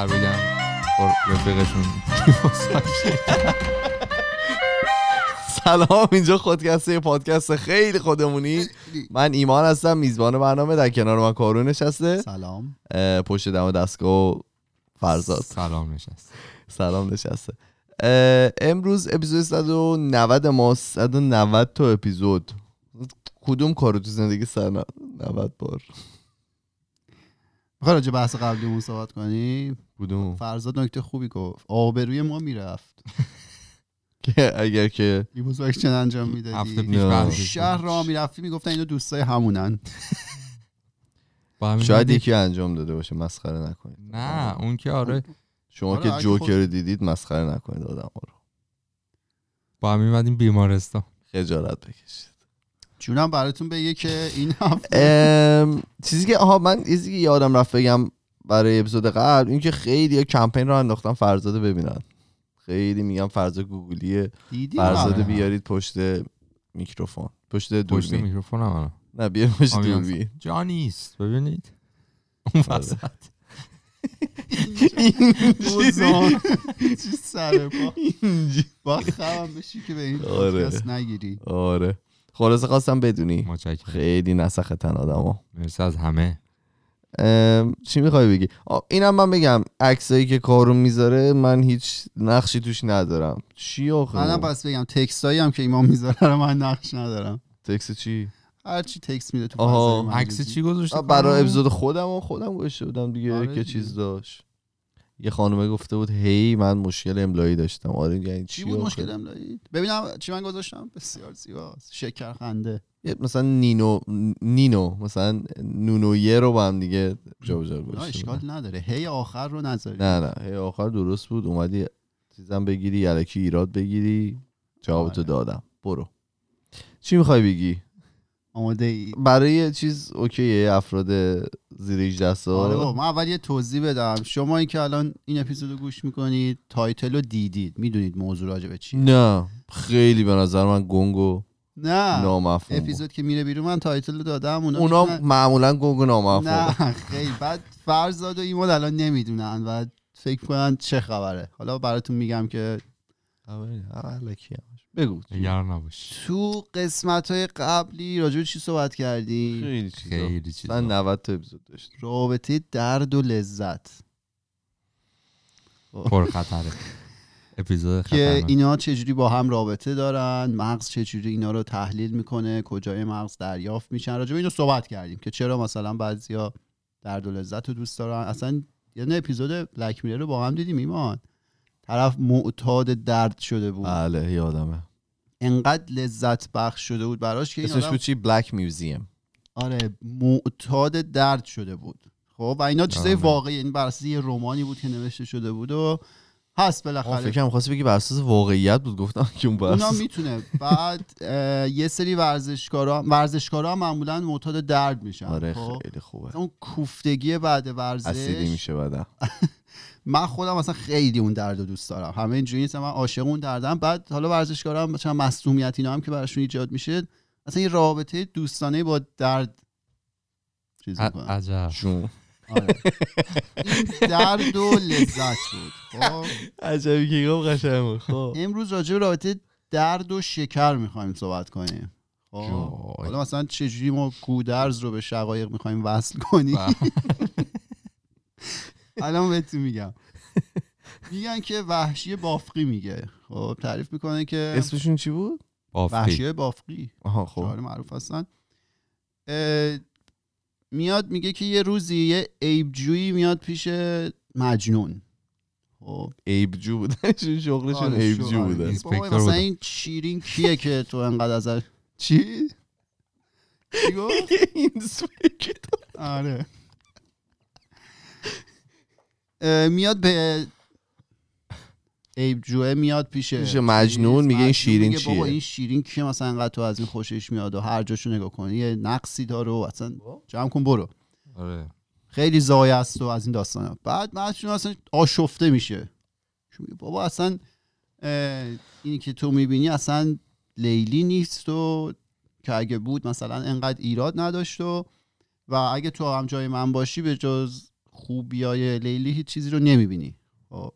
شهر بگم. رفیقشون. سلام اینجا خودکسته پادکست خیلی خودمونی. من ایمان هستم میزبان برنامه در کنار من کارون نشسته. سلام. پشت دم دستگاه و فرزاد. سلام نشست سلام نشسته. امروز اپیزود 190 ما 190 تا اپیزود. کدوم کارو تو زندگی 190 بار؟ می‌خوای راجع بحث قبلیمون صحبت کنیم کدوم؟ فرزاد نکته خوبی گفت. آبروی ما می‌رفت. که اگر که اکشن انجام هفته می‌دادی شهر. را می‌رفتی می‌گفتن اینا دوستای همونن. شاید یکی انجام داده باشه مسخره نکنید. نه اون که آره. شما آره، که جوکر رو دیدید مسخره نکنید آدم رو. با هم میمدیم بیمارستان. خجالت بکشید. جونم براتون بگه که این هفته چیزی که آها من چیزی که یادم رفت بگم. برای اپیزود قبل این که خیلی کمپین رو انداختن فرزاده ببینن. خیلی میگم فرزاد گوگلیه. دیدی فرزاده آره. بیارید پشت میکروفون. پشت پشت دوربین میکروفون هم. نه بیارید پشت. دوربین. جا نیست ببینید. اون آره. وسط. چی سر پا. با خواهم بشی که به این آره. پادکست نگیری. آره. خلاصه خواستم بدونی. متشکرم. خیلی نسختن آدم مرسی از همه. چی می‌خوای بگی؟ اینم من بگم عکسایی که کارون می‌ذاره من هیچ نقشی توش ندارم. چی آخه؟ منم پس بگم تکستایی هم که ایمان می‌ذاره رو من نقش ندارم. تکس چی؟ هر چی تکست میده تو آها، عکس. چی گذاشته؟ آ، برای؟ اپیزود خودم و خودم گوشته بودم دیگه آره که دیگه. چیز داشت. یه خانومه گفته بود هی من مشکل املایی داشتم. آره یعنی چی چی بود؟ مشکل املایی؟ ببینم چی من گذاشتم. بسیار زیباست. شکر خنده مثلا نینو نینو مثلا نونویه رو با هم دیگه جابجا نه اشکال. نداره. هی آخر رو نذاری. نه نه. هی آخر درست بود. اومدی چیزم بگیری الکی ایراد بگیری. جوابتو آره. دادم. برو. چی می‌خوای بگی؟ آماده ای؟ برای چیز اوکیه افراد زیر 18 سال؟ آره من اول یه توضیح بدم. شما این که الان این اپیزودو گوش می‌کنید title رو دیدید. می‌دونید موضوع راجع به چی نه. خیلی به نظر من گنگ و نه نامفهوم. اپیزود که میره بیرون من title رو دادم اونا, اونا معمولا گنگ و نامفهوم نه خیلی. بعد فرزاد و ایمان الان نمی‌دونن و فکر کنن چه خبره. حالا براتون میگم که. بگو. نگران نباش. تو قسمت های قبلی راجع به چی صحبت کردی خیلی چیزا. خیلی چیزا. من 90 تا اپیزود داشت رابطه درد و لذت. پر خطره اپیزود که اینا چجوری با هم رابطه دارن مغز چجوری اینا رو تحلیل می‌کنه کجای مغز دریافت میشن. راجع به اینو صحبت کردیم که چرا مثلا بعضیا درد و لذت رو دوست دارن. اصلا یه نه اپیزود بلک رو با هم دیدیم ایمان. طرف معتاد درد شده بود. بله یادمه انقدر لذت بخش شده بود براش که این اسمش آدم بود چی؟ بلک میوزیم آره معتاد درد شده بود. خب و اینا چیزای آره. واقعی یعنی بر یه رومانی بود که نوشته شده بود و هست بالاخره. فکرم خواستی بگی بر اساس واقعیت بود. گفتم که اون بر اونا می‌تونه. بعد یه سری ورزشکارا ورزشکارا معمولا معتاد درد میشن. آره خب؟ خیلی خوبه. اون کوفتگی بعد اسیدی ورزش میشه بعدا. من خودم اصلا خیلی اون درد رو دوست دارم. همه اینجوری نیستم من عاشق اون دردم. بعد حالا ورزشکارا هم مثلا مصونیت اینا هم که براشون ایجاد میشه اصلا یه رابطه دوستانه با درد چیز می‌کنن. عجب. جون. آره. این درد و لذت بود. خب. عجبی که گفت قشنگ بود. خب. امروز راجع به رابطه درد و شکر می‌خوایم صحبت کنیم. خب. حالا مثلا چجوری ما گودرز رو به شقایق می‌خوایم وصل کنیم؟ الان بهتون میگم. میگن که وحشی بافقی میگه. خب تعریف می‌کنه که اسمشون چی بود؟ بافقی. وحشی بافقی. آها خب. معروف هستن. میاد میگه که یه روزی یه عیبجویی میاد پیش مجنون خب عیبجو بودن شغلشون آره، عیبجو آره. بودن مثلا بودن. این شیرین کیه که تو انقدر ازش چی؟ آره میاد به عیب جوه میاد پیش پیش مجنون میگه این شیرین میگه بابا چیه؟ این شیرین کیه؟ مثلا انقدر تو از این خوشش میاد و هر جاشو نگاه کنی یه نقصی داره و اصلا جمع کن برو. آره. خیلی زایه است و از این داستانا بعد مجنون اصلا آشفته میشه. چون میگه بابا اصلا اینی که تو می‌بینی اصلا لیلی نیست و که اگه بود مثلا انقدر ایراد نداشت و و اگه تو هم جای من باشی به جز خوبیای لیلی هیچ چیزی رو نمی‌بینی. خب.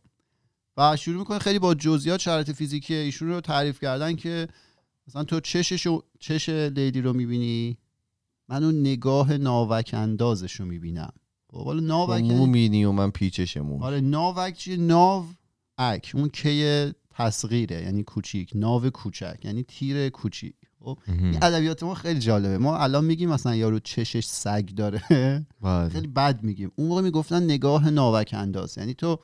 و شروع می‌کنه خیلی با جزئیات شرایط فیزیکی ایشون رو تعریف کردن که مثلا تو چشش چش لیلی رو می‌بینی؟ من اون نگاه ناوک اندازش رو می‌بینم. خب حالا ناوک مو یعنی- و من پیچش مو آره ناوک چیه ناو اک اون کی تصغیره یعنی کوچیک. ناو کوچک یعنی تیر کوچیک. خب این ادبیات ما خیلی جالبه. ما الان میگیم مثلا یارو چشش سگ داره. بله. خیلی بد میگیم. اون موقع می‌گفتن نگاه ناوک انداز یعنی تو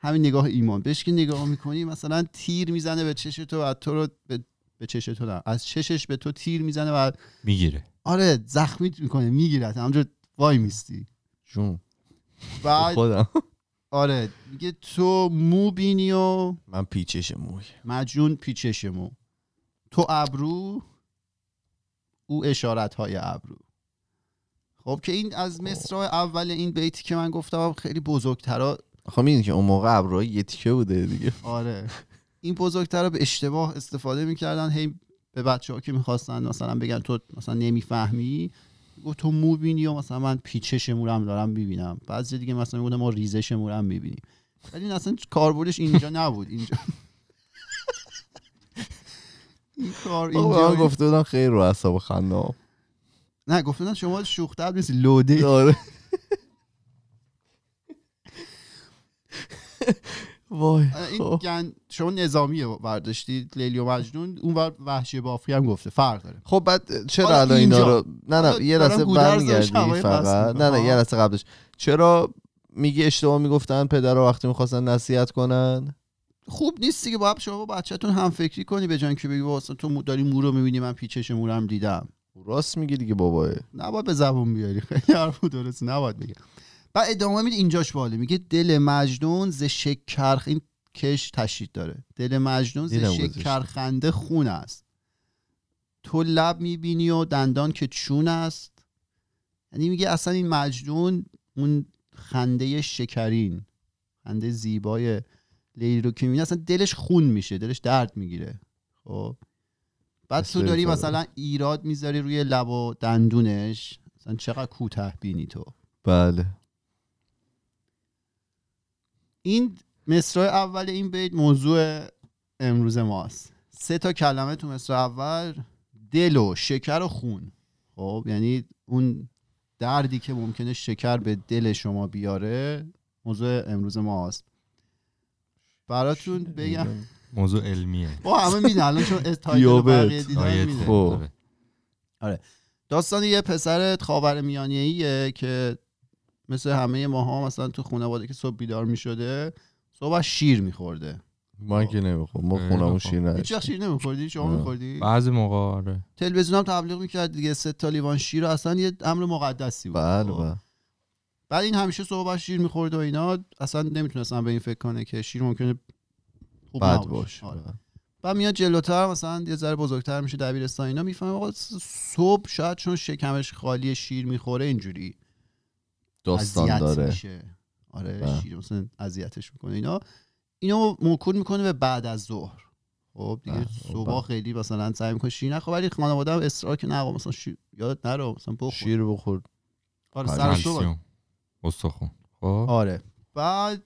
همین نگاه ایمان. بهش که نگاه می‌کنی مثلا تیر می‌زنه به چش تو و تو رو به, به چش تو نه. از چشش به تو تیر می‌زنه و می‌گیره. آره زخمیت می‌کنه میگیرت همونجور وای میستی. جون. بعد خودم. آره میگه تو مو بینی و من پیچش موی. مجنون پیچش مو. تو ابرو او اشارت های ابرو. خب که این از مصرع اول این بیتی که من گفتم خیلی بزرگترا خب می‌دونی که اون موقع ابروها یه تیکه بوده دیگه. آره. این بزرگترا به اشتباه استفاده می‌کردن هی به بچه ها که می‌خواستن مثلا بگن تو مثلا نمی‌فهمی گفت تو مو بینی و مثلا من پیچش مورم دارم می‌بینم. بعضی دیگه مثلا میگن ما ریزش مورم می‌بینیم. ولی این اصلا کاربردش اینجا نبود. اینجا. این کار اینجا گفته بودم خیلی رو اعصاب خنده نه گفتن شما شوختر نیستی لوده. آره. وای این خب. گن شما نظامیه برداشتی لیلی و مجنون اون وحشی بافی هم گفته فرق داره خب بعد چرا الان اینا. رو نه نه یه لحظه برمیگردی فقط. نه نه یه. لحظه قبلش چرا میگی اشتباه می‌گفتن پدر رو وقتی می‌خواستن نصیحت کنن خوب نیست دیگه باید شما با بچهتون هم فکری کنی به جان که بگی واسه تو داری مو رو می‌بینی من پیچش مورم دیدم راست میگی دیگه بابای نباید به زبون بیاری خیلی حرفو درست نباید بگم بعد ادامه میده اینجاش باله. میگه دل مجنون ز شکر این کش تشدید داره. دل مجنون ز. شکرخنده خون است. تو لب می‌بینی و دندان که چون است. یعنی میگه اصلا این مجنون اون خنده شکرین خنده زیبای لیلی رو که می‌بینی اصلا دلش خون میشه دلش درد می‌گیره. خب. بعد تو داری. مثلا ایراد می‌ذاری روی لب و دندونش مثلا چقدر کوتاه بینی تو. بله. این مصرع اول این بیت موضوع امروز ماست. سه تا کلمه تو مصرع اول دل و شکر و خون. خب یعنی اون دردی که ممکنه شکر به دل شما بیاره موضوع امروز ماست. براتون بگم. موضوع علمیه. با همه میدن الان چون دیدن. آره. داستان یه پسر خاور میانیه که مثل همه ماها مثلا تو خانواده که صبح بیدار می‌شده صبح شیر میخورده من که نمی‌خوام ما خونمون. شیر هیچ نداشت وقت شیر نمیخوردی شما. میخوردی بعضی موقع آره تلویزیون هم تبلیغ می‌کرد دیگه سه تا لیوان شیر اصلا یه امر مقدسی بود بله خب. بله بعد این همیشه صبح شیر می‌خورد و اینا اصلا نمی‌تونستن به این فکر کنه که شیر ممکنه خوب بد نباشه. باش آره. بعد میاد جلوتر مثلا یه ذره بزرگتر میشه دبیرستان اینا می‌فهمه آقا صبح شاید چون شکمش خالی شیر می‌خوره اینجوری داستان داره. میشه. آره بله. شیر مثلا اذیتش می‌کنه. اینا اینو موکول می‌کنه به بعد از ظهر. خب دیگه بله، صبح بله. خیلی مثلا سعی می‌کنه شیر نخوره ولی خانواده هم اصرار که نه آقا مثلا شیر یادت نره مثلا بخور شیر بخور آره. سر صبح. استخون. خب. آره. بعد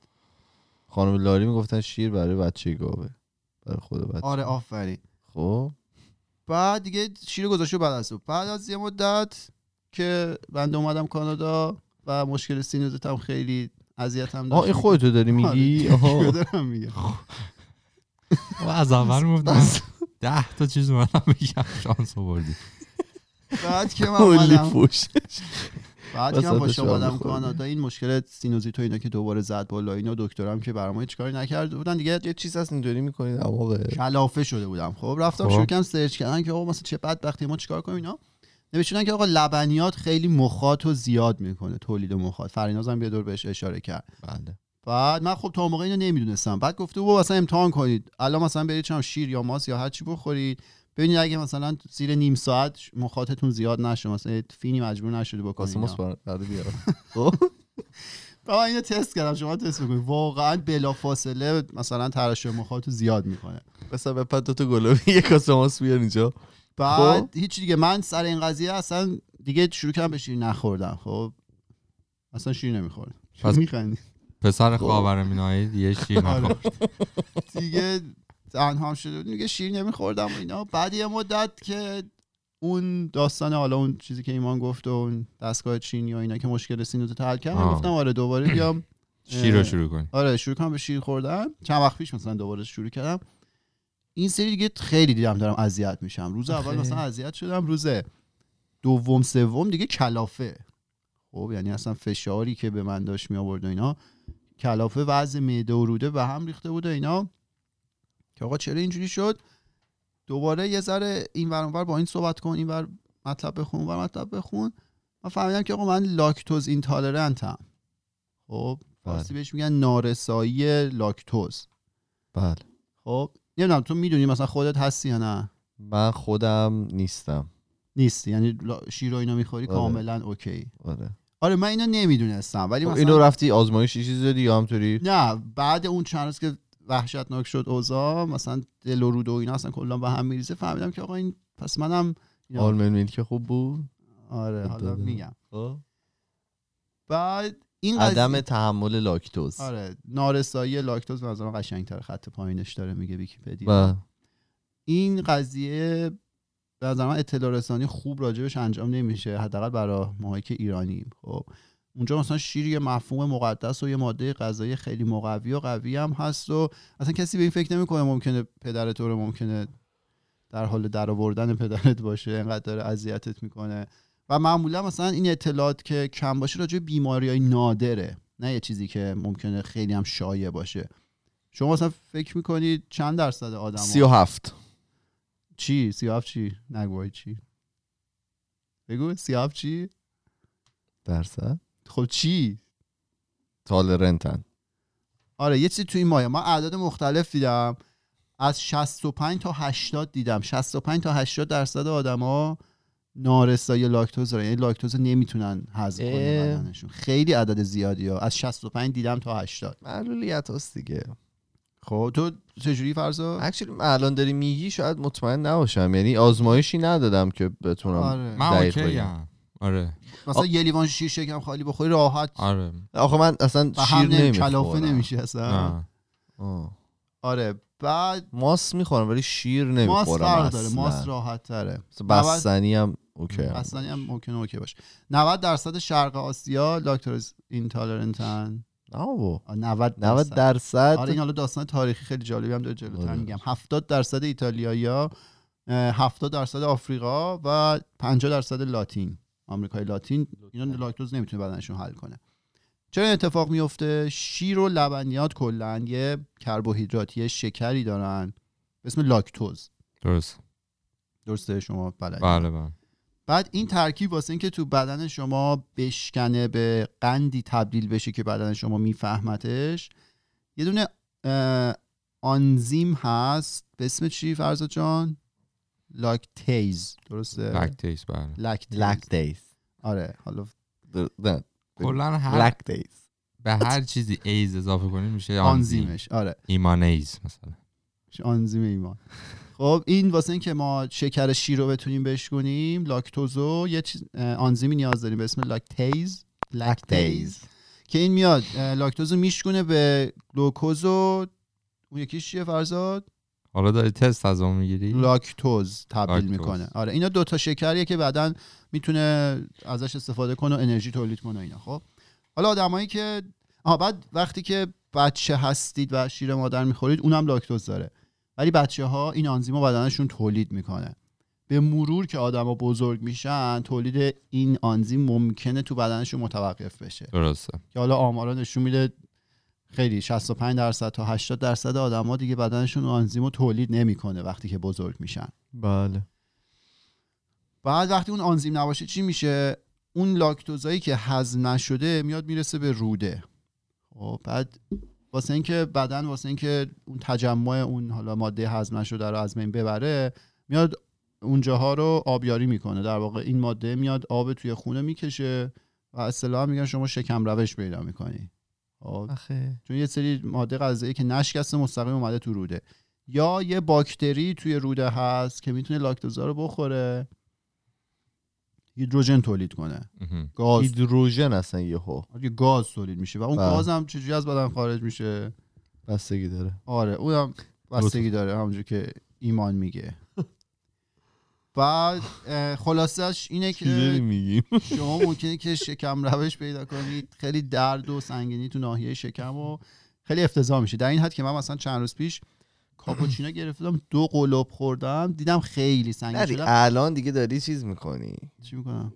خانم لاری می‌گفتن شیر برای بچه گاوه. برای خود بچه. آره آفرین. خب. بعد دیگه شیر گذاشته بعد از صبح. بعد از یه مدت که بنده اومدم کانادا و مشکل سینوزیتم خیلی اذیتم آه این خودتو داری میگی؟ آره، آها. دارم میگم. و از اول می‌گفتم ده تا چیز اومدم بگم. شانس آوردی. بعد که من اومدم بعد که من با شما هم. کانادا این مشکل سینوزیت و اینا که دوباره زد بالا اینا دکترم که برام هیچ کاری نکرده بودن دیگه یه چیز هست اینطوری می‌کنید. اما کلافه شده بودم. خب رفتم خب. شروع کردم search کردن که آقا مثلا چه بدبختی ما چیکار کنیم اینا؟ نوشتن که آقا لبنیات خیلی مخاط رو زیاد می‌کنه تولید مخاط. فریناز هم یه دور بهش اشاره کرد. بله. بعد من خب تا موقع اینو نمی‌دونستم. بعد گفته بود مثلا امتحان کنید. الان مثلا برید چم شیر یا ماست یا هر چی بخورید. ببینید اگه مثلا زیر نیم ساعت مخاطتون زیاد نشه مثلا فینی مجبور نشده بکنید. ما سپارت بیارم. خب. من اینو تست کردم. شما تست بکنید واقعا بلا فاصله مثلا ترشح مخاطو زیاد می‌کنه. بسا بپر دوتا گلابی یه کاسه ماست بیار اینجا. بعد خب. هیچ دیگه من سر این قضیه اصلا دیگه شروع کردم به شیر نخوردم خب. اصلا شیر نمیخوردم پس- میخندی. پسر خب. خاورمیانه دیگه شیر آره. نخورد. دیگه تنها شده بود. دیگه شیر نمیخوردم و اینا. بعد یه مدت که اون داستان حالا اون چیزی که ایمان گفت و اون دستگاه چینی و اینا که مشکل سینوزو حل کردم. گفتم آره دوباره بیام. شیر رو شروع کنی. آره شروع کنم به شیر خوردن. چند وقت پیش مثلا دوباره شروع کردم. این سری دیگه خیلی دیدم دارم اذیت میشم. روز اول. مثلا اذیت شدم روز دوم سوم دیگه کلافه. خب یعنی اصلا فشاری که به من داشت می آورد و اینا کلافه وضع معده و روده به هم ریخته بود و اینا. که آقا چرا اینجوری شد؟ دوباره یه ذره این ور با این صحبت کن این ور مطلب بخون اون ور مطلب بخون. من فهمیدم که آقا من لاکتوز اینتالرنتم. خب فارسی بهش میگن نارسایی لاکتوز. بله. خب نمی‌دونم تو می‌دونی مثلا خودت هستی یا نه؟ من خودم نیستم. نیستی یعنی شیر و اینا می‌خوری آره. کاملا اوکی. آره. آره من اینو نمی‌دونستم ولی خب مثلا اینو رفتی آزمایشی چیزی دادی یا همطوری؟ نه بعد اون چند روز که وحشتناک شد اوضاع مثلا دل و رود و اینا اصلا کلا به هم میریزه فهمیدم که آقا این پس منم آلمن میلک خوب بود. آره حالا. میگم. خب. بعد این قضیه عدم تحمل لاکتوز. آره نارسایی لاکتوز به نظرم قشنگتر خط پایینش داره میگه ویکی‌پدیا. این قضیه به نظر من اطلاع رسانی خوب راجبش انجام نمیشه. حداقل برای ماهایی که ایرانیم. خب اونجا مثلا شیر یه مفهوم مقدس و یه ماده غذایی خیلی مقوی و قوی هم هست و اصلا کسی به این فکر نمی‌کنه ممکنه پدر تو رو ممکنه در حال درآوردن پدرت باشه. انقدر داره اذیتت می‌کنه. و معمولا مثلا این اطلاعات که کم باشه راجع به بیماری های نادره نه یه چیزی که ممکنه خیلی هم شایع باشه. شما مثلا فکر می‌کنید چند درصد آدم سی و هفت. چی؟ سیاف چی؟ نگوی چی؟ بگو سیاف چی؟ درصد؟ خب چی؟ تالرنتن. آره یه چیزی تو این مایه. من اعداد مختلف دیدم. از 65 تا 80 دیدم. 65 تا 80 درصد آدما نارسایی لاکتوز دارن یعنی لاکتوز نمی‌تونن هضم. بدنشون. خیلی عدد زیادی ها از 65 دیدم تا 80 معلولیت هست دیگه. خب تو چجوری فرضا؟ اکچولی الان داری میگی شاید مطمئن نباشم. یعنی آزمایشی ندادم که بتونم آره. من اوکی. آره. مثلا یه لیوان شیر شکم خالی بخوری راحت. آره. آخه من اصلا شیر نمی- نمی‌خورم. کلافه نمیشه اصلا. آه. آره. بعد ماست می‌خورم ولی شیر نمی‌خورم فرق داره ماست راحت تره بستنی هم OK. اصلا هم ممکنه OK باشه. 90 درصد شرق آسیا lactose intolerant ن. نه بابا. 90 90 درصد. درصد. آره این حالا داستان تاریخی خیلی جالبی هم داره جلوتر آره. میگم. 70 درصد ایتالیایی‌ها 70 درصد آفریقا و 50 درصد لاتین. آمریکای لاتین اینا لاکتوز نمی‌تونه بدنشون حل کنه. چرا این اتفاق میفته شیر و لبنیات کلا یه کربوهیدراتی شکری دارن. به اسم لاکتوز. درست. درسته شما؟ بلدی بله بله. بعد این ترکیب واسه اینکه تو بدن شما بشکنه به قندی تبدیل بشه که بدن شما میفهمتش یه دونه آنزیم هست. به اسم چی فرزاد جان؟ lactase. درسته؟ lactase بله. lactase. lactase آره حالا کلا هر lactase به هر چیزی ase اضافه کنیم میشه آنزیم آنزیمش آره. ایمانیز مثلا. آنزیم ایمان. خب این واسه اینکه ما شکر شیر رو بتونیم بشکنیم لاکتوزو یه چیز آنزیمی نیاز داریم به اسم لاکتیز لاکتیز که این میاد اه، لاکتوز رو میشکونه به گلوکوز و اون یکیش چیه فرزاد؟ حالا داری تست از اون می‌گیری؟ لاکتوز تبدیل لاکتوز. می‌کنه. آره اینا دو تا شکریه که بعدا می‌تونه ازش استفاده کنه و انرژی تولید کنه اینا. خب حالا آدمایی که آها بعد وقتی که بچه هستید و شیر مادر می‌خورید اونم لاکتوز داره. ولی بچه ها این آنزیم بدنشون تولید می‌کنه. به مرور که آدما بزرگ میشن تولید این آنزیم ممکنه تو بدنشون متوقف بشه. درسته. که حالا آمارا نشون میده خیلی 65 درصد تا 80 درصد آدما دیگه بدنشون آنزیم رو تولید نمی‌کنه وقتی که بزرگ میشن. بله. بعد وقتی اون آنزیم نباشه چی میشه؟ اون لاکتوزایی که هضم نشده میاد می‌رسه به روده. خب بعد واسه اینکه بدن واسه اینکه اون تجمع اون حالا ماده هضم نشده رو از بین ببره میاد اونجاها رو آبیاری می‌کنه. در واقع این ماده میاد آب توی خونه می‌کشه و اصطلاحا میگن شما شکم روش پیدا می‌کنی. آخه. چون یه سری ماده غذایی که نشکسته مستقیم اومده تو روده. یا یه باکتری توی روده هست که می‌تونه لاکتوزا رو بخوره. هیدروژن تولید کنه. گاز. هیدروژن اصلا یهو. یه گاز تولید میشه و اون بله. گاز هم چجوری از بدن خارج میشه؟ بستگی داره. آره اونم بستگی داره همونجور که ایمان میگه. بعد اه، خلاصش اینه که شما ممکنه که شکم روش پیدا کنید. خیلی درد و سنگینی تو ناحیه شکم و خیلی افتضاح میشه. در این حد که من مثلا چند روز پیش کاپوچینو گرفتم دو قلوب خوردم دیدم خیلی سنگین شدم الان دیگه داری چیز می‌کنی. چی می‌کنم؟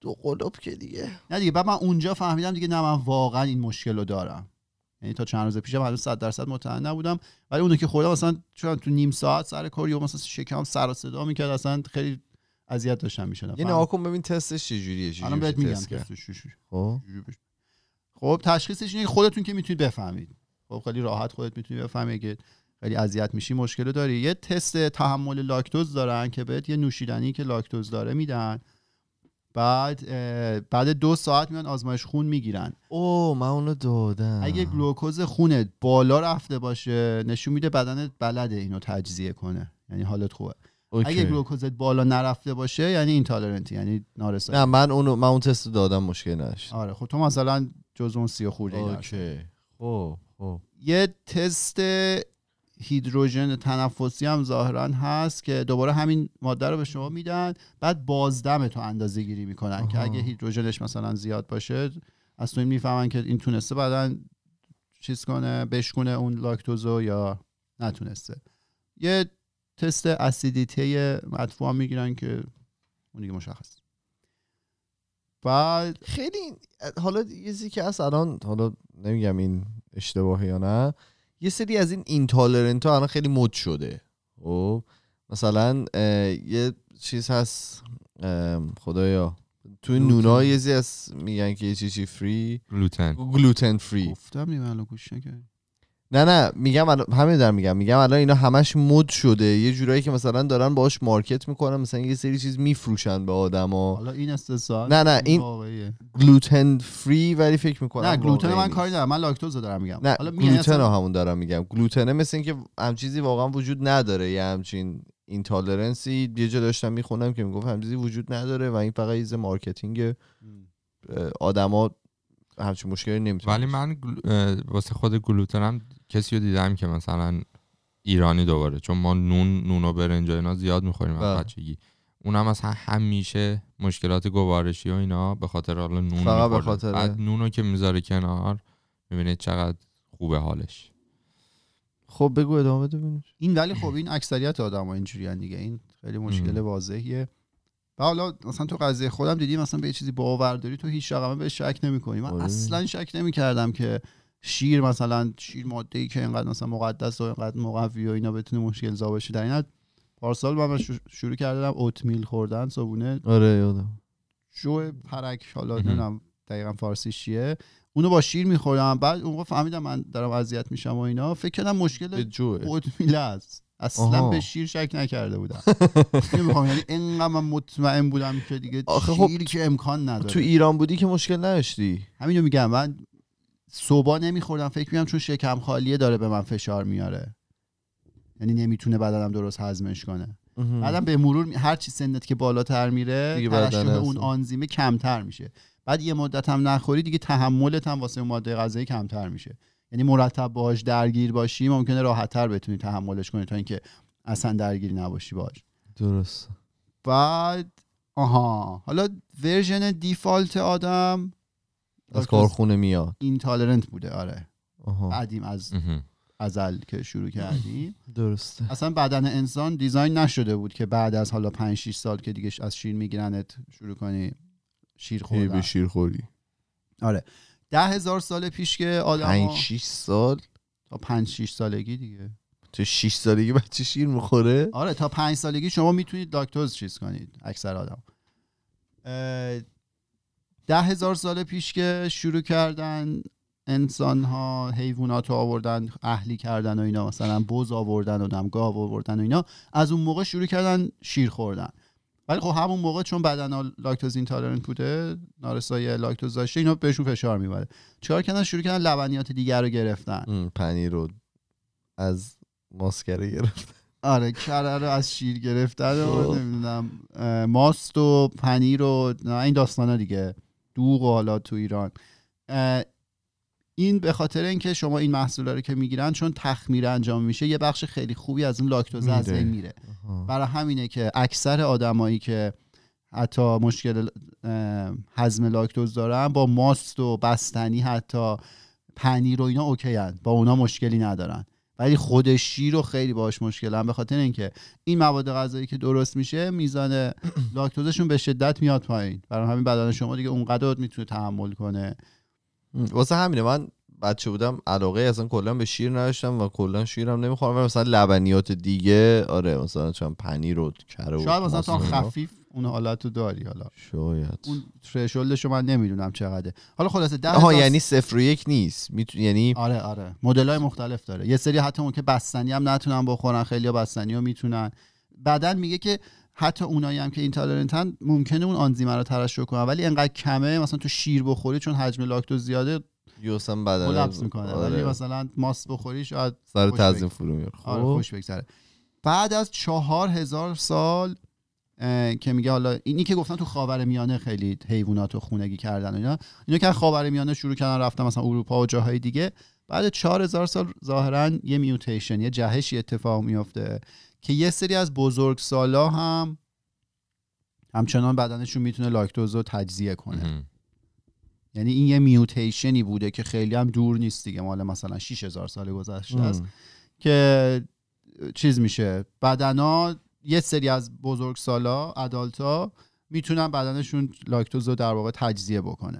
دو قلوب که دیگه. نه دیگه بعد من اونجا فهمیدم دیگه نه من واقعا این مشکل رو دارم. یعنی تا چند روز پیشم هنوز 100 درصد مطمئن نبودم. ولی اونو که خوردم مثلا چون تو نیم ساعت سر کار یا مثلا شکم سر و صدا می‌کرد اصلا خیلی اذیت داشتم می‌شدم. یه نها کن ببین تستش چجوریه چجوری الان بهت میشه میگم. تستش خب. خب تشخیصش اینه که خودتون که می‌تونید بفهمید. خب خیلی راحت خودت می‌تونی بفهمی که خیلی اذیت میشی مشکل داری. یه تست تحمل لاکتوز دارن که بهت یه نوشیدنی که لاکتوز داره میدن. بعد بعد دو ساعت میان آزمایش خون می‌گیرن. او من اونو دادم. اگه گلوکوز خونت بالا رفته باشه نشون میده بدنت بلده اینو تجزیه کنه. یعنی حالت خوبه. OK. اگه گلوکوزت بالا نرفته باشه یعنی intolerant ی یعنی نارسایی. نه من اونو من اون تست دادم مشکل نداشت. آره خب تو مثلا جز اون سی خورده. OK. خب خب. یه تست هیدروژن تنفسی هم ظاهرا هست که دوباره همین ماده رو به شما میدن. بعد بازدم تو اندازه گیری می‌کنن که آها. اگه هیدروژنش مثلا زیاد باشه از تو این می‌فهمن که این تونسته بعدا چیز کنه بشکونه اون لاکتوزو یا نتونسته. یه تست اسیدیته مدفوع می‌گیرن که اون دیگه مشخص. بعد خیلی حالا یه که هست الان حالا نمیگم این اشتباهه یا نه یه سری از این اینتالرنت ها الان خیلی مد شده. خب مثلا یه چیز هست. خدایا. توی گلوتن. نونا یه هست میگن که یه چیزی فری گلوتن گلوتن فری گفتم الان گوش نکردی. نه نه میگم الان همین دارم میگم. میگم الان اینا همش مد شده. یه جورایی که مثلا دارن باهاش مارکت می‌کنن مثلا یه سری چیز میفروشن به آدما. حالا این استثنا نه نه این واقعیه. گلوتن فری ولی فکر می‌کنم نه گلوتن من. کاری ندارم من لاکتوز دارم میگم. نه حالا گلوتن اصلا- همون دارم میگم. گلوتنه مثل اینکه هم چیزی واقعا وجود نداره. یه همچین intolerance ی یه جا داشتم می‌خونم که می‌گفت هم چیزی وجود نداره و این فقط یه marketing آدما همچین مشکلی نمی‌تونه ولی من گل- واسه خود گلوتنم کسی رو دیدم که مثلا ایرانی دوباره چون ما نون نون و برنج و اینا زیاد می‌خوریم بله. از بچگی اونم مثلا همیشه مشکلات گوارشی و اینا به خاطر حالا نون فقط به. خاطر- بعد نونو که می‌ذاره کنار می‌بینید چقدر خوبه حالش خب بگو ادامه بده. این ولی خب این اکثریت آدم ها اینجوری دیگه این خیلی مشکل ام. واضحیه و حالا مثلا تو قضیه خودم دیدی مثلا به یه چیزی باور داری تو هیچ رقمه به شک نمی‌کنی من آره. اصلا شک نمی‌کردم که شیر مثلا شیر ماده ای که اینقدر مثلا مقدس و اینقدر مقوی و اینا بتونه مشکل زا باشه در این حد پارسال من شروع کردم اوتمیل خوردن صبونه آره یادم. جو پرک حالا. نمی‌دونم دقیقا فارسیش چیه. اونو با شیر می‌خورم بعد اون فهمیدم من دارم اذیت میشم و اینا. فکر کردم مشکل اوتمیل است. اصلا آها. به شیر شک نکرده بودم. نمی‌خوام یعنی انقدر من مطمئن بودم که دیگه خب شیری که امکان نداره. تو ایران بودی که مشکل نداشتی. همینو میگم. من صبح نمیخوردم فکر میگم چون شکم خالیه داره به من فشار میاره. یعنی نمی‌تونه بدنم درست هضمش کنه. بعدم به مرور هر چی سنت که بالاتر میره ترشح. اون آنزیمه کمتر میشه. بعد یه مدت هم نخوری دیگه تحملت هم واسه ماده غذایی کمتر میشه. یعنی مرتب باهاش درگیر باشی ممکنه راحتتر بتونی تحملش کنی تا اینکه اصلا درگیری نباشی باهاش. درست. بعد آها. حالا version default آدم از کارخونه میاد. intolerant بوده آره. آها. بعدیم از. ازل که شروع کردیم. درسته. اصلا بدن انسان design نشده بود که بعد از حالا 5 6 سال که دیگه از شیر میگیرنت شروع کنی شیر هی خوردن. به شیر خوری. آره. ده هزار سال پیش که آدم 5 6 سال؟ تا 5 6 سالگی دیگه. تو 6 سالگی بچه شیر می‌خوره؟ آره تا 5 سالگی شما می‌تونید لاکتوز چیز کنید اکثر آدم. اه، ده هزار سال پیش که شروع کردن انسان ها حیوانات رو آوردن اهلی کردن و اینا مثلا بز آوردن و دم گاو آوردن و اینا از اون موقع شروع کردن شیر خوردن. ولی خب همون موقع چون بدن لاکتوز اینتالرنت بوده نارسایی لاکتوز داشته اینا بهشون فشار می‌بره. چیکار کردن؟ شروع کردن لبنیات دیگر رو گرفتن. پنیر رو از ماسکره گرفت آره کره رو از شیر گرفتن و خب. نمی‌دونم ماست و پنیر و نه این داستانا دیگه. دوغ و حالا تو ایران این به خاطر اینکه شما این محصولا رو که می‌گیرن چون تخمیر انجام میشه یه بخش خیلی خوبی از اون لاکتوز از. بین میره. برای همینه که اکثر آدمایی که حتی مشکل هضم لاکتوز دارن با ماست و بستنی حتی پنیر و اینا اوکی هن. با اونا مشکلی ندارن ولی خود شیر رو خیلی باش مشکل هم به خاطر اینکه این مواد غذایی که درست میشه میزان لاکتوزشون به شدت میاد پایین. برای همین بدن شما دیگه اونقدر می‌تونه تحمل کنه. واسه همینه. من بچه بودم علاقه اصلا کلا به شیر نداشتم و کلا شیرم نمی‌خورم. مثلا لبنیات دیگه آره مثلا چون پنیر و کره شاید مثلا تا. خفیف اون حالت رو داری حالا. شاید. اون ترشولدش رو من نمی‌دونم چقدره. حالا خلاصه ده آها یعنی صفر و یک نیست. میتون یعنی آره آره. مدل های مختلف داره. یه سری حتی اون که بستنی هم نتونن بخورن خیلی بستنی رو می‌تونن. بدن میگه که حتی اونایی هم که اینتالرنتن ممکنه اون آنزیم رو ترشح کنن ولی انقدر کمه مثلا تو شیر بخوری چون حجم لاکتوز زیاده اصلا بدن کلاپس می‌کنه. ولی آره. مثلا ماست بخوری شاید سر بگذره. فرو میاره آره خب. خوش بگذره. بعد از چهار هزار سال که میگه حالا اینی که گفتن تو خاور میانه خیلی حیوانات رو خونگی کردن و اینا. اینا که خاور میانه شروع کردن رفتن مثلا اروپا و جاهای دیگه. بعد چهار هزار سال ظاهرا یه میوتیشن یه جهشی اتفاق میفته که یه سری از بزرگ سالا هم همچنان بدنشون می‌تونه لاکتوز رو تجزیه کنه. یعنی این یه میوتیشنی بوده که خیلی هم دور نیست دیگه. مال مثلا 6000 سال گذشته است. که چیز میشه. بدنا یه سری از بزرگ سالا ادالتا می‌تونن بدنشون لاکتوز رو در واقع تجزیه بکنه.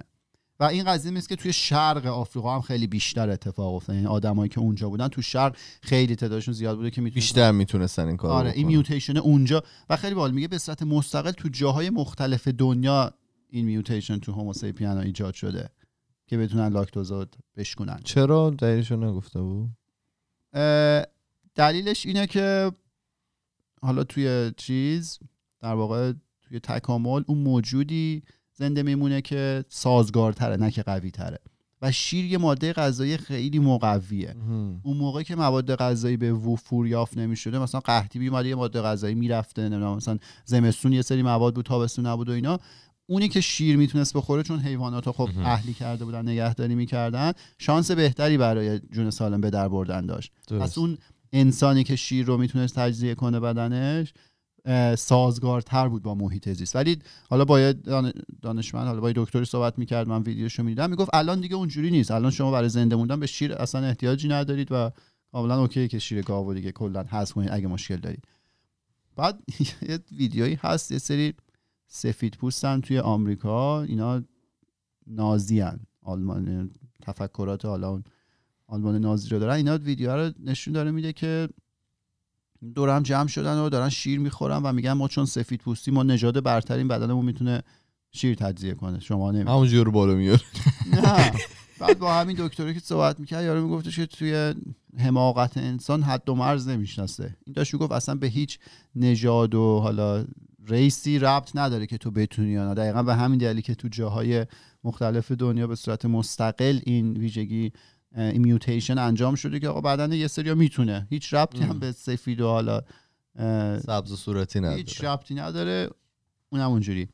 و این قضیه نیست که توی شرق آفریقا هم خیلی بیشتر اتفاق افتاد یعنی آدمایی که اونجا بودن تو شرق خیلی تعدادشون زیاد بوده که می‌تونن بیشتر می‌تونستن این کار آره این میوتیشن اونجا. و خیلی باحال میگه به صورت مستقل تو جاهای مختلف دنیا این میوتیشن تو هوموسیپین ایجاد شده که بتونن لاکتوز رو بشکنن چرا دلیلشو نگفته بود؟ دلیلش اینه که حالا توی چیز در واقع توی تکامل اون موجودی زنده میمونه که سازگارتره نه که قوی تره و شیر یه ماده غذایی خیلی مقویه. اون موقع که مواد غذایی به وفور یافت نمی‌شده مثلا قحطی بیومده یه ماده غذایی می‌رفته نمی‌دونم مثلا زمستون یه سری مواد بود تابستون نبود و اینا اونی که شیر می‌تونست بخوره چون حیوانات خب. اهلی کرده بودن نگهداری می‌کردن شانس بهتری برای جون سالم به در بردن داشت پس. اون انسانی که شیر رو می‌تونست تجزیه کنه بدنش سازگارتر بود با محیط زیست. ولی حالا با یه دان- دانشمند حالا با دکتری صحبت می‌کرد من ویدیوشو می‌دیدم می‌گفت الان دیگه اونجوری نیست. الان شما برای زنده موندن به شیر اصلا احتیاجی ندارید و کاملا اوکی که شیر گاو دیگه کلا حذف کنید اگه مشکل دارید. بعد یه ویدیویی هست یه سری سفید پوستن توی آمریکا اینا نازی هن. آلمان تفکرات حالا آلمان نازی رو دارن اینا ویدیو رو نشون داره میده که دور هم جمع شدن و دارن شیر می‌خورن و میگن ما چون سفید پوستی ما نژاد برترین بدنمون می‌تونه شیر تجزیه کنه. شما نمی همونجور بالا میاره نه. بعد با همین دکتری که صحبت می‌کرد یارو میگفتش که توی حماقت انسان حد و مرز نمی‌شناسه. این داشت می‌گفت اصلا به هیچ نژاد و حالا ریسی ربط نداره که تو بتونی یا نه. دقیقا به همین دلیلی که تو جاهای مختلف دنیا به صورت مستقل این ویژگی این میوتیشن انجام شده که آقا بدن یه سریا می‌تونه. هیچ ربطی هم. به سفید و حالا سبز و صورتی نداره. هیچ ربطی نداره. اونم اونجوری.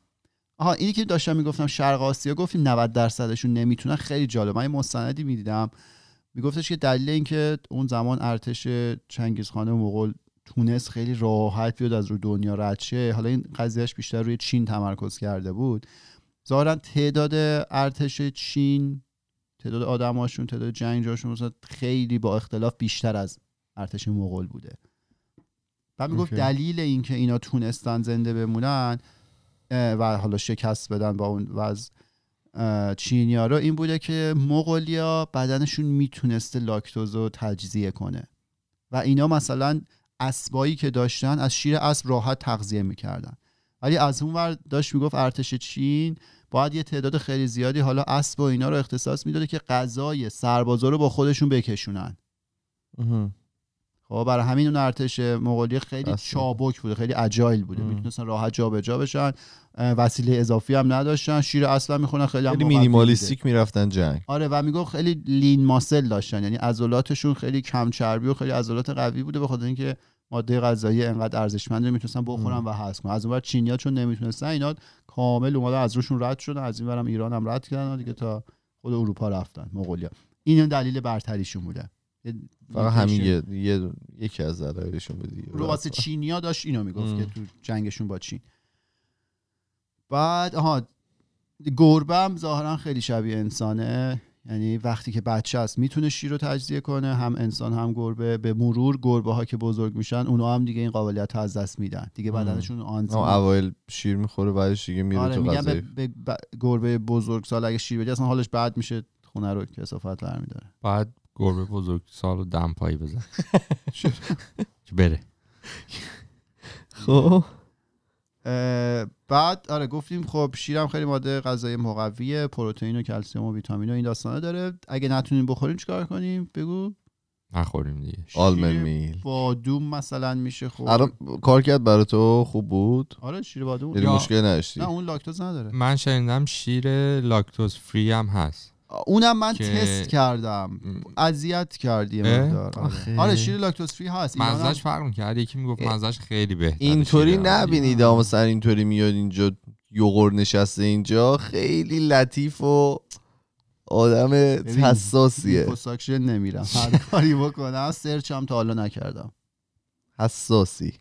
آها اینی که داشتم می‌گفتم شرق آسیا گفتیم 90 درصدشون نمی‌تونن. خیلی جالب. من مستندی می‌دیدم. میگفتش که دلیل اینکه اون زمان ارتش چنگیزخان مغول تونست خیلی راحت بیاد از رو دنیا رد شه. حالا این قضیهش بیشتر روی چین تمرکز کرده بود. ظاهرا تعداد ارتش چین تعداد آدماشون تعداد جنگجوشون مثلا خیلی با اختلاف بیشتر از ارتش مغول بوده. و می‌گفت. دلیل اینکه اینا تونستن زنده بمونن و حالا شکست بدن با اون وضع چینیا رو این بوده که مغولیا بدنشون می‌تونسته لاکتوز رو تجزیه کنه. و اینا مثلا اسبایی که داشتن از شیر اسب راحت تغذیه می‌کردن. ولی از اون ور داشت می‌گفت ارتش چین باید یه تعداد خیلی زیادی حالا اسب و اینا رو اختصاص می‌داده که غذای سربازا رو با خودشون بکشونن. خب برای همین اون ارتش مغولی خیلی اصلا. چابک بوده خیلی اجایل بوده. می‌تونستن راحت جابجا بشن وسیله اضافی هم نداشتن شیر اصلا می‌خونن خیلی هم خیلی مینیمالیستیک می‌رفتن جنگ. آره و می‌گفت خیلی لین ماسل داشتن یعنی عضلاتشون خیلی کم چربی و خیلی عضلات قوی بوده به خاطر اینکه ماده غذایی انقدر ارزشمند می‌تونستن بخورن و حذف کنن. از اونور چینیا چون نمی‌تونستن اینا کامل اومدن از روشون رد شدن. از این برم ایران هم رد کردن و دیگه تا خود اروپا رفتن مغولیا. این دلیل برتریشون بوده. فقط همین. یه, یه- یکی از دلایلشون بود. رو واسه چینیا داشت اینو می‌گفت. که تو جنگشون با چین. بعد آها گربه هم ظاهرا خیلی شبیه انسانه. یعنی وقتی که بچه است می‌تونه شیر رو تجزیه کنه هم انسان هم گربه. به مرور گربه ها که بزرگ میشن اونا هم دیگه این قابلیت رو از دست میدن. دیگه. بدنشون آن هم اوایل شیر می‌خوره بعدش دیگه میره آره تو به, غذای. به ب- گربه بزرگ سال اگه شیر بدی اصلا حالش بد میشه خونه رو کسافت برمیداره. بعد گربه بزرگ سال و دمپایی بزن. بره. خب. بعد آره گفتیم خب شیرم خیلی ماده غذایی مقویه پروتئین و کلسیم و ویتامین و این داستانا داره. اگه نتونیم بخوریم چیکار کنیم؟ بگو. نخوریم دیگه. آلمن شیر میل. بادوم مثلا میشه خب الان کار کرد برای تو؟ خوب بود؟ آره شیر بادوم یعنی یا- مشکل نداشتی؟ نه اون لاکتوز نداره. من شنیدم شیر لاکتوز فری هم هست. اونم من که- تست کردم. اذیت کردی؟ مقدار. آره. آره شیر لاکتوز فری هست. مزهش فرق می‌کرد. یکی می‌گفت مزهش خیلی بهتره اینطوری نبینید اما مثلا اینطوری میاد اینجا یوغور نشسته اینجا. خیلی لطیف و آدم حساسیه. لیپوساکشن نمیرم. هر کاری بکنم سرچ هم تا حالا نکردم. حساسی.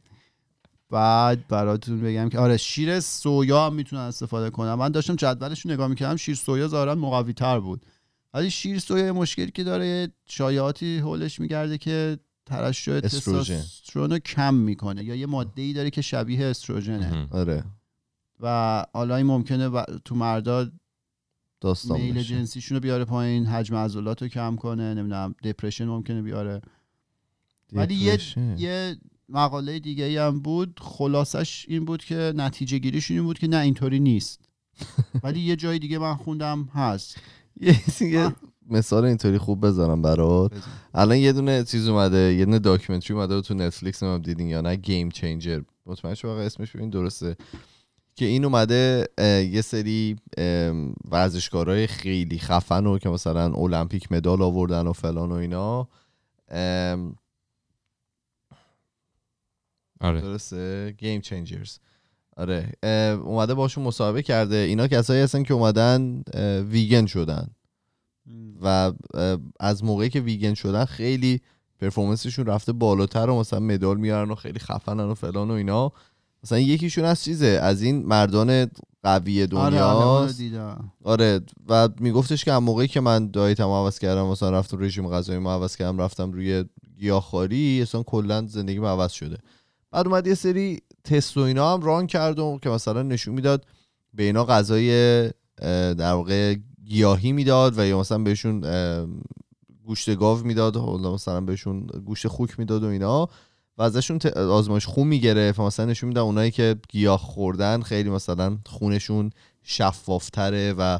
بعد براتون بگم که آره شیر سویا هم می‌تونن استفاده کنم من داشتم جدولش رو نگاه می‌کردم شیر سویا ظاهرا مقوی تر بود. ولی شیر سویا یه مشکلی که داره یه شایعاتی حولش میگرده که ترشح استروژن. تستوسترون رو کم می‌کنه یا یه ماده ای داره که شبیه استروژنه. آره. و حالا این ممکنه ب- تو مردا داستان میل بشه. جنسیشون رو بیاره پایین حجم عضلات رو کم کنه نمی‌دونم دپرشن ممکنه بیاره. ولی یه. یه مقاله دیگه ای هم بود خلاصش این بود که نتیجه گیریشون این بود که نه اینطوری نیست. ولی یه جای دیگه من خوندم هست. یه مثال اینطوری خوب بذارم برات. الان یه دونه چیز اومده یه دونه documentary اومده تو Netflix هم دیدین یا نه Game Changer مطمئن شو اسمش ببین درسته. که این اومده یه سری ورزشکارای خیلی خفن و که مثلا المپیک مدال آوردن و فلان و اینا. آره. درسته؟ گیم چنجرز آره. اومده باشون مصاحبه کرده. اینا کسایی هستن که اومدن ویگن شدن. و از موقعی که ویگن شدن خیلی پرفورمنسشون رفته بالاتر و مثلا مدال میارن و خیلی خفنن و فلان و اینا. مثلا یکیشون از چیزه؟ از این مردان قوی آره آره دنیا. دیدم. آره. و میگفتش که از موقعی که من دایتم عوض کردم مثلا رفتم رژیم غذایی عوض کردم رفتم روی گیاهخواری اصلا کلا زندگیم عوض شده. بعد اومد یه سری تست و اینا هم ران کرد و که مثلا نشون می‌داد به اینا غذای در واقع گیاهی می‌داد و یا مثلا بهشون گوشت گاو می‌داد مثلا بهشون گوشت خوک می‌داد و اینا و ازشون آزمایش خون می‌گرفت مثلا نشون می‌داد اونایی که گیاه خوردن خیلی مثلا خونشون شفافتره و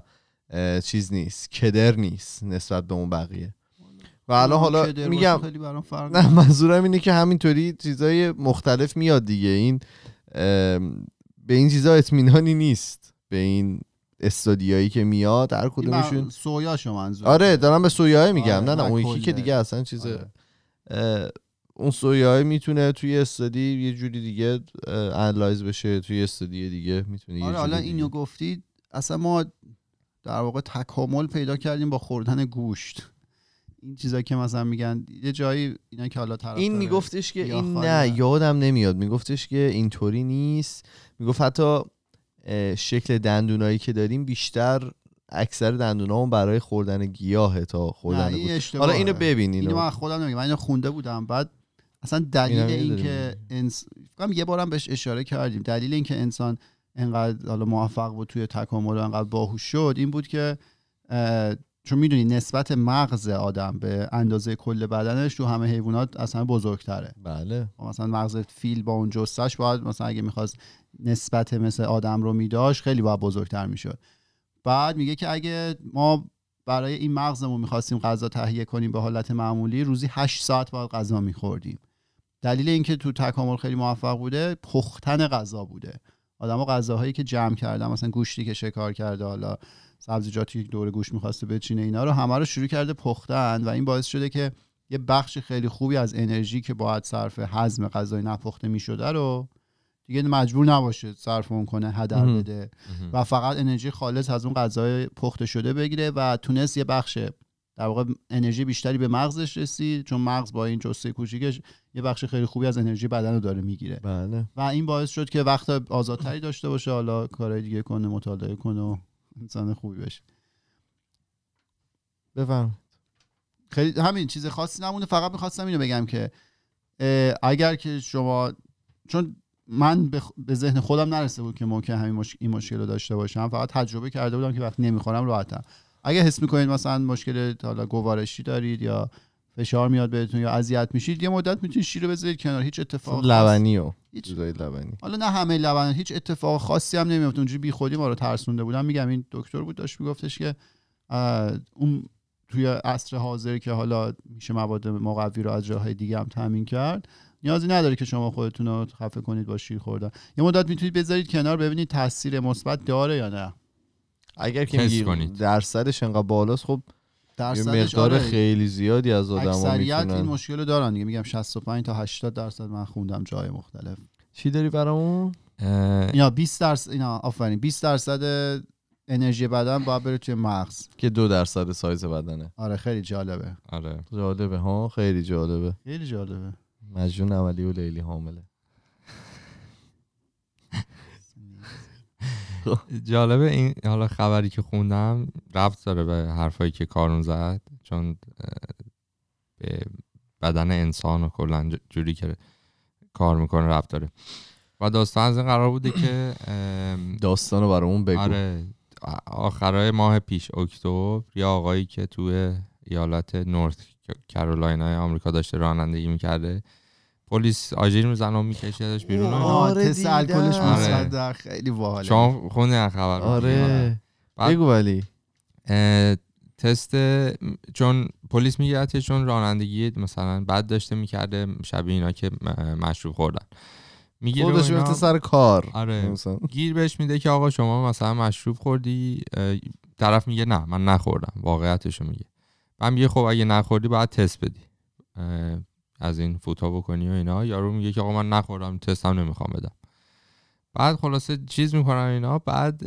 چیز نیست کدر نیست نسبت به اون بقیه. و الان حالا میگم خیلی برام فرق نه منظورم اینه که همینطوری چیزای مختلف میاد دیگه. این به این چیزا اطمینانی نیست. به این استادیایی که میاد هر کدومشون. سویاشو منظور آره دارم به سویای میگم. آره، نه نه اون یکی که. دیگه اصلا چیز آره. اون سویای می‌تونه توی استادی یه جوری دیگه انالایز بشه توی استادی دیگه می‌تونه آره حالا. اینو گفتید اصلا ما در واقع تکامل پیدا کردیم با خوردن گوشت. این چیزا که مثلا میگن یه جایی اینا که حالا طرف این. میگفتش که این نه. یادم نمیاد میگفتش که اینطوری نیست می‌گفت حتی شکل دندونایی که داریم بیشتر اکثر دندونامون برای خوردن گیاهه تا خوردن این. حالا اینو ببین اینو اینو من خودم نمیگم من اینو خونده بودم بعد اصلا دلیل این می‌دونیم. که انس... یه بارم بهش اشاره کردیم دلیل این که انسان انقدر حالا موفق بود توی تکامل و انقدر باهوش شد این بود که چون می‌دونی نسبت مغز آدم به اندازه کل بدنش تو همه حیوانات اصلا بزرگتره. بله. مثلا مغز فیل با اون جستش باید مثلا اگه می‌خواست نسبت مثل آدم رو میداشت خیلی باید بزرگتر می‌شد. بعد میگه که اگه ما برای این مغزمون می‌خواستیم غذا تهیه کنیم به حالت معمولی روزی 8 ساعت باید غذا میخوردیم. دلیل اینکه تو تکامل خیلی موفق بوده پختن غذا بوده. آدما غذاهایی که جمع کردن مثلا گوشتی که شکار کرده حالا سبزیجاتی که دور گوشت می‌خواسته بچینه اینا رو همه رو شروع کرده پختن و این باعث شده که یه بخش خیلی خوبی از انرژی که باید صرف هضم غذای نپخته می‌شده رو دیگه مجبور نباشه صرف اون کنه هدر. بده. و فقط انرژی خالص از اون غذای پخته شده بگیره و تونست یه بخش در واقع انرژی بیشتری به مغزش رسید چون مغز با این جسته کوچیکش یه بخش خیلی خوبی از انرژی بدن رو داره می‌گیره. بله. و این باعث شد که وقت آزادتری داشته باشه حالا کارهای دیگه کنه مطالعه کنه و انسان خوبی بشه بفهم خیلی همین چیز خاصی نمونه فقط می‌خواستم اینو بگم که اگر که شما چون من به خ- به ذهن خودم نرسیده بود که ممکن همین مش... این مشکل رو داشته باشم فقط تجربه کرده بودم که وقتی نمی‌خورم راحتم. اگه حس می‌کنید مثلا مشکل حالا گوارشی دارید یا فشار میاد بهتون یا اذیت میشید یه مدت می‌تونید شیر رو بذارید کنار هیچ اتفاق لبنی و هیچ چیزای لبنی. حالا نه همه لبن هیچ اتفاق خاصی هم نمیفته اونجوری بی خودی ما رو ترسونده بودم میگم این دکتر بود داشت میگفتش که اون توی عصر حاضر که حالا میشه مواد مقوی رو از جاهای دیگه هم تامین کرد نیازی نداره که شما خودتون رو خفه کنید با شیر خوردن. یه مدت می‌تونید بذارید کنار ببینید تاثیر مثبت داره یا نه. اگر که میگی. درصدش انقدر بالاست خب یه درصدش مقدار آره. خیلی زیادی از آدما اکثریت این مشکل رو دارن دیگه. میگم 65 تا 80 درصد من خوندم جای مختلف. چی داری برامون؟ اه، یا 20 درصد اینا آفرین. 20 درصد انرژی بدن باید بره توی مغز. که دو درصد سایز بدنه. آره خیلی جالبه. آره. جالبه ها؟ خیلی جالبه. خیلی جالبه. مجنون اولی و لیلی حامله. جالبه این حالا خبری که خوندم ربط داره به حرفایی که کارون زد چون به بدن انسان و کلا جوری که کار می‌کنه ربط داره. و داستان از این قرار بوده که ام، داستانو برامون بگو. آره آخرای ماه پیش اکتبر یه آقایی که توی ایالت نورت کرولاینا آمریکا داشته رانندگی می‌کرده پلیس آژیر می‌زنه و میکشدش بیرون اینا. آره، تست الکلش. مثبت در خیلی باحاله. شما این خبر؟ آره. بعد- بگو ولی. تست چون پلیس میگرده چون رانندگی مثلا بد داشته می‌کرده شبیه اینا که مشروب خوردن. می‌گیره و خودش اینا. میفته سر کار آره. مثلا. گیر بهش میده که آقا شما مثلا مشروب خوردی طرف میگه نه من نخوردم واقعیتشو میگه. من میگه خب اگه نخوردی باید تست بدی. از این فوتا بکنی و اینا. یارو میگه که آقا من نخوردم تستم نمی‌خوام بدم. بعد خلاصه چیز می‌کنن اینا. بعد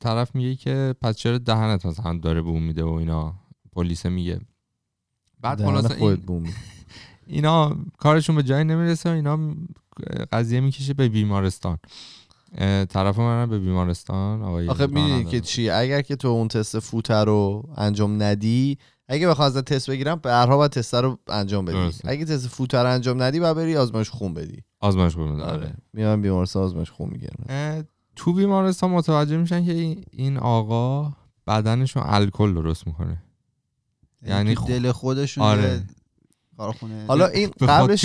طرف میگه که پس چرا دهنت مثلا داره بوم میده و اینا؟ پلیس میگه. بعد خلاصه این بوم. اینا کارشون به جایی نمی‌رسه و اینا قضیه می‌کشه به بیمارستان. طرف منم به بیمارستان. آقای آخه می‌دونی که. چی؟ اگر که تو اون تست فوتر رو انجام ندی اگه بخوای ازت تست بگیرم به هر حال باید تست رو انجام بدی. درسته. اگه تست فوتر رو انجام ندی باید بری آزمایش خون بدی. آزمایش بوده آره. میام بیمارستان آزمایش خون می‌گیرم تو بیمارستان متوجه میشن که این- آقا بدنشون الکل درست می‌کنه. یعنی تو خ- دل خودشون آره. یه کارخونه. حالا این قبلش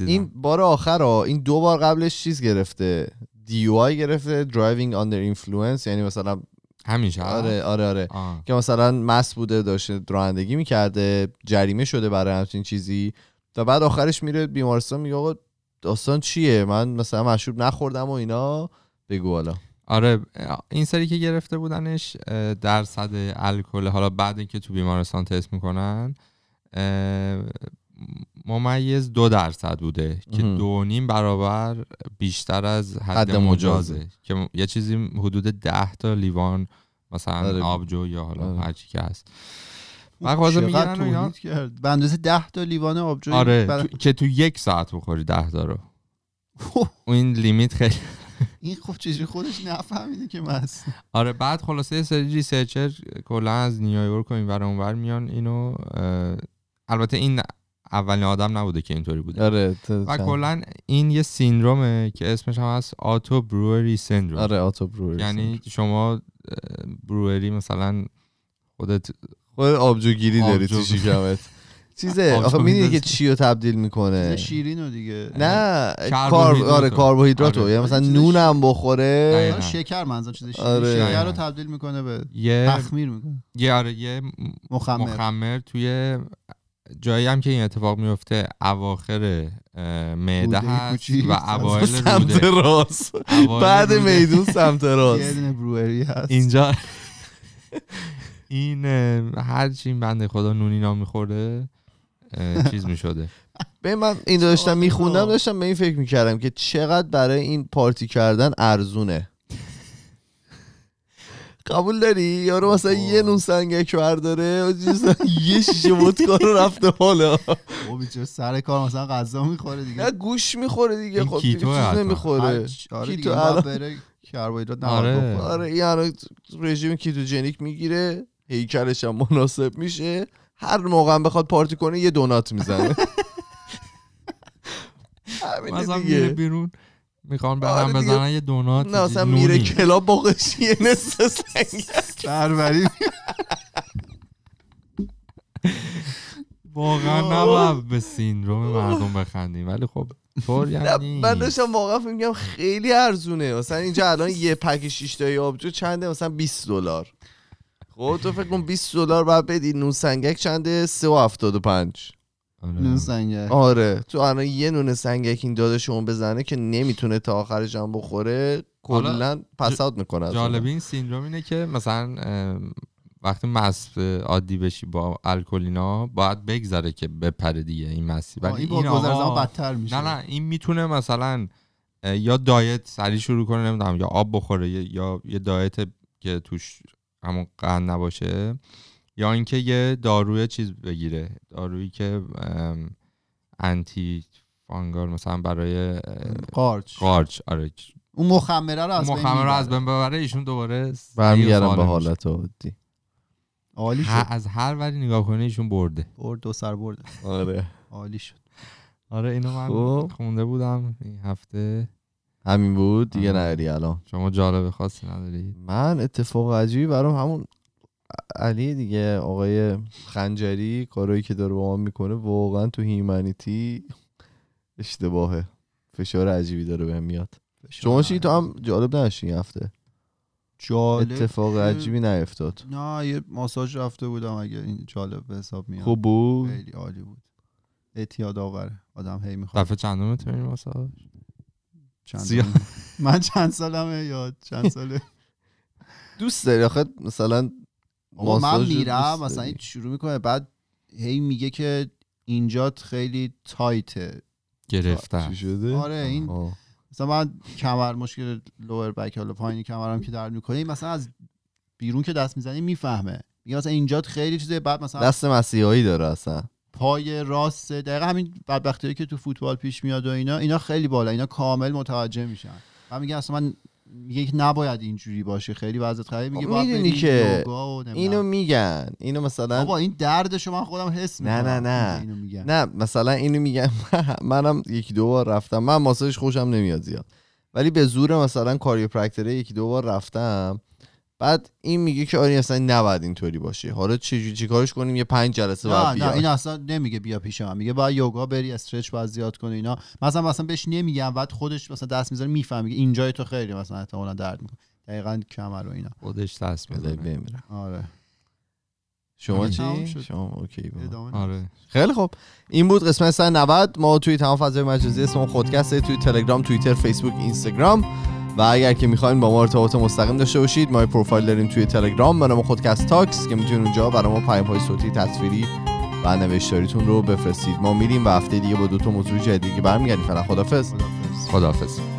این بار آخر ها این دو بار قبلش چیز گرفته؟ DUI گرفته driving under influence یعنی مثلا همیشه آره آره آره. آه. که مثلا مست بوده داشته رانندگی می‌کرده جریمه شده برای همچین چیزی. تا بعد آخرش میره بیمارستان میگه آقا داستان چیه؟ من مثلا مشروب نخوردم و اینا. بگو حالا. آره این سری که گرفته بودنش درصد الکل. حالا بعد اینکه تو بیمارستان تست می‌کنن ممیز دو درصد بوده که. دو نیم برابر بیشتر از حد, حد مجازه. مجازه که یه چیزی حدود ده تا لیوان مثلا آره. آبجو یا حالا آره. هرچی که هست اینا تولید کرد به اندازه 10 تا لیوان آبجو آره برای- تو- که تو یک ساعت بخوری ده تا رو این limit خیلی این خب چجوری خودش نفهمیده که مست آره بعد خلاصه یه سری researcher کلا از نیویورک و این ور اونور میان اینو البته این اولین آدم نبوده که اینطوری بوده آره و کلا این یه syndrome ه که اسمش هم هست auto brewery syndrome آره auto brewer یعنی شما اه، بروری مثلا خودت خود آبجوگیری داری آبجو. تو شکمت چیزه آخه می‌دونی که. چی رو تبدیل می‌کنه شیرین رو دیگه نه کارب رو. آره کربوهیدراتو آره. یعنی مثلا چیزش- نونم بخوره. آره، شکر منظور چیز شیرین آره. شکر. رو تبدیل می‌کنه به یه تخمیر می‌کنه یه آره یه مخمر مخمر توی جایی هم که این اتفاق میفته اواخر معده هست. و اوایل سمت راست بعد. میدون سمت یه راست دونه بروئری هست اینجا این هر چی این بنده خدا نونی نام میخورده چیز می‌شده به من این داشتم. میخوندم داشتم به این فکر می‌کردم که چقدر برای این پارتی کردن ارزونه قبول داری؟ یارو مثلا یه نون سنگک برداره یه شیشه ودکا رو رفته حالا او بیچاره سر کار مثلا غذا می‌خوره دیگه. نه گوش می‌خوره دیگه. خب حتما. نمی‌خوره. آره کیتو بره کربوهیدرات آره. آره این الان رژیم کیتوژنیک می‌گیره هیکلش هم مناسب میشه. هر موقع هم بخواد پارتی کنه یه دونات می‌زنه. مثلا میره بیرون. می‌خوان آره برن دیگه. بزنن یه دونات نه اصلا میره. کلاب با قشی نصف بربری واقعا نباید به سیندروم مردم بخندیم ولی خب طور یعنی من داشتم واقعا فکر میگم خیلی ارزونه. مثلا اینجا الان یه پک شیش تایی آبجو چنده؟ مثلا 20 دلار. خب تو فکر کن 20 دلار بعد بدی نون سنگک چنده 3.75 آره. آره. تو الان یه نون سنگک این داداشون بزنه که نمی‌تونه تا آخرش هم بخوره کلا پسات می‌کنه جالب این سیندروم اینه که مثلا وقتی مست عادی بشی با الکلینا باید بگذره که بپره دیگه این مستی آه، ولی این با این آقا- زمان بدتر میشه. نه نه این می‌تونه مثلا یا دایت سریع شروع کنه نمی‌دونم یا آب بخوره یا- یا یه دایت که توش همون قند نباشه. یا اینکه یه داروی چیز بگیره دارویی که انتی فانگال مثلا برای قارچ. قارچ آره. اون مخمره رو از بین مخمر رو از. بین ببره ایشون دوباره برمیگردم سریع به. حالت عادی. عالی شد. از هر وری نگاه کنی ایشون برده. برد دو سر برد آره. عالی شد. آره اینو من خب. خونده بودم این هفته. همین بود. دیگه آره. نری الان. شما جالب خاصی ندارید من اتفاق عجیبی برام همون علی دیگه آقای خنجری کارایی که داره با ما می‌کنه واقعا تو هیومانیتی اشتباهه. فشار عجیبی داره بهم میاد. شما چی؟ تو هم جالب این هفته. جالب اتفاق عجیبی نیفتاد. نه یه ماساژ رفته بودم اگه این جالب به حساب میاد. خوب بود؟ خیلی عالی بود. اعتیاد آوره آدم هی می‌خواد. دفعه چندم می‌تونیم واسه چند زیاد. سال- من چند سالمه یا چند ساله؟ دوست داری؟ آخه مثلا من میرم مثلا؟ این شروع می‌کنه بعد هی میگه که اینجات خیلی تایته گرفتن چی شده؟ آره این آه. مثلا من کمر مشکل لور بک حالا پایین کمرم که درد می‌کنه مثلا از بیرون که دست می‌زنی می‌فهمه. میگه مثلا اینجات خیلی چیزه بعد مثلا دست مسیحایی داره اصلا. پای راست دقیقا همین بدبختی که تو فوتبال پیش میاد و اینا اینا خیلی بالا اینا کامل متوجه میشن. و میگه اصلا من میگه که نباید اینجوری باشه. خیلی وضعیت خیلی میگه خب باید می‌دونی که. اینو میگن. اینو مثلا بابا این دردشو من خودم حس نه، می‌کنم. نه، نه. اینو میگن. نه مثلا اینو میگم منم یکی دو بار رفتم. من ماساژ خوشم نمیاد زیاد. ولی به زور مثلا کاریوپرکتره یکی دو بار رفتم. بعد این میگه که آره اصلا نباید اینطوری باشه. حالا چه چیکارش کنیم؟ یه پنج جلسه نه بعد نه بیاد. این اصلا نمیگه بیا پیش من. میگه باید یوگا بری استرچ باید زیاد کنی اینا. مثلا مثلا بهش نمیگم بعد خودش مثلا دست می‌ذاره می‌فهمه. میگه اینجای تو خیلی مثلا احتمالاً درد می‌کنه. دقیقاً کمر و اینا. خودش دست بذار می‌زنه. بمیرم. آره. شما تمام چی. شما اوکی آره. خیلی خوب. این بود قسمت 190 ما توی تمام فضای مجازی اسممون خودکسته توی تلگرام توییتر فیسبوک اینستاگرام. و اگر که می‌خواین با ما ارتباط مستقیم داشته باشید ما پروفایل داریم توی تلگرام به نام خودکست تاکس که می‌تونید اونجا برای ما پیام های صوتی تصویری و نوشتاریتون رو بفرستید. ما میریم و هفته دیگه با دو تا موضوع جدیدی برمیگردیم. فعلا خدافظ خدافظ خداحافظ.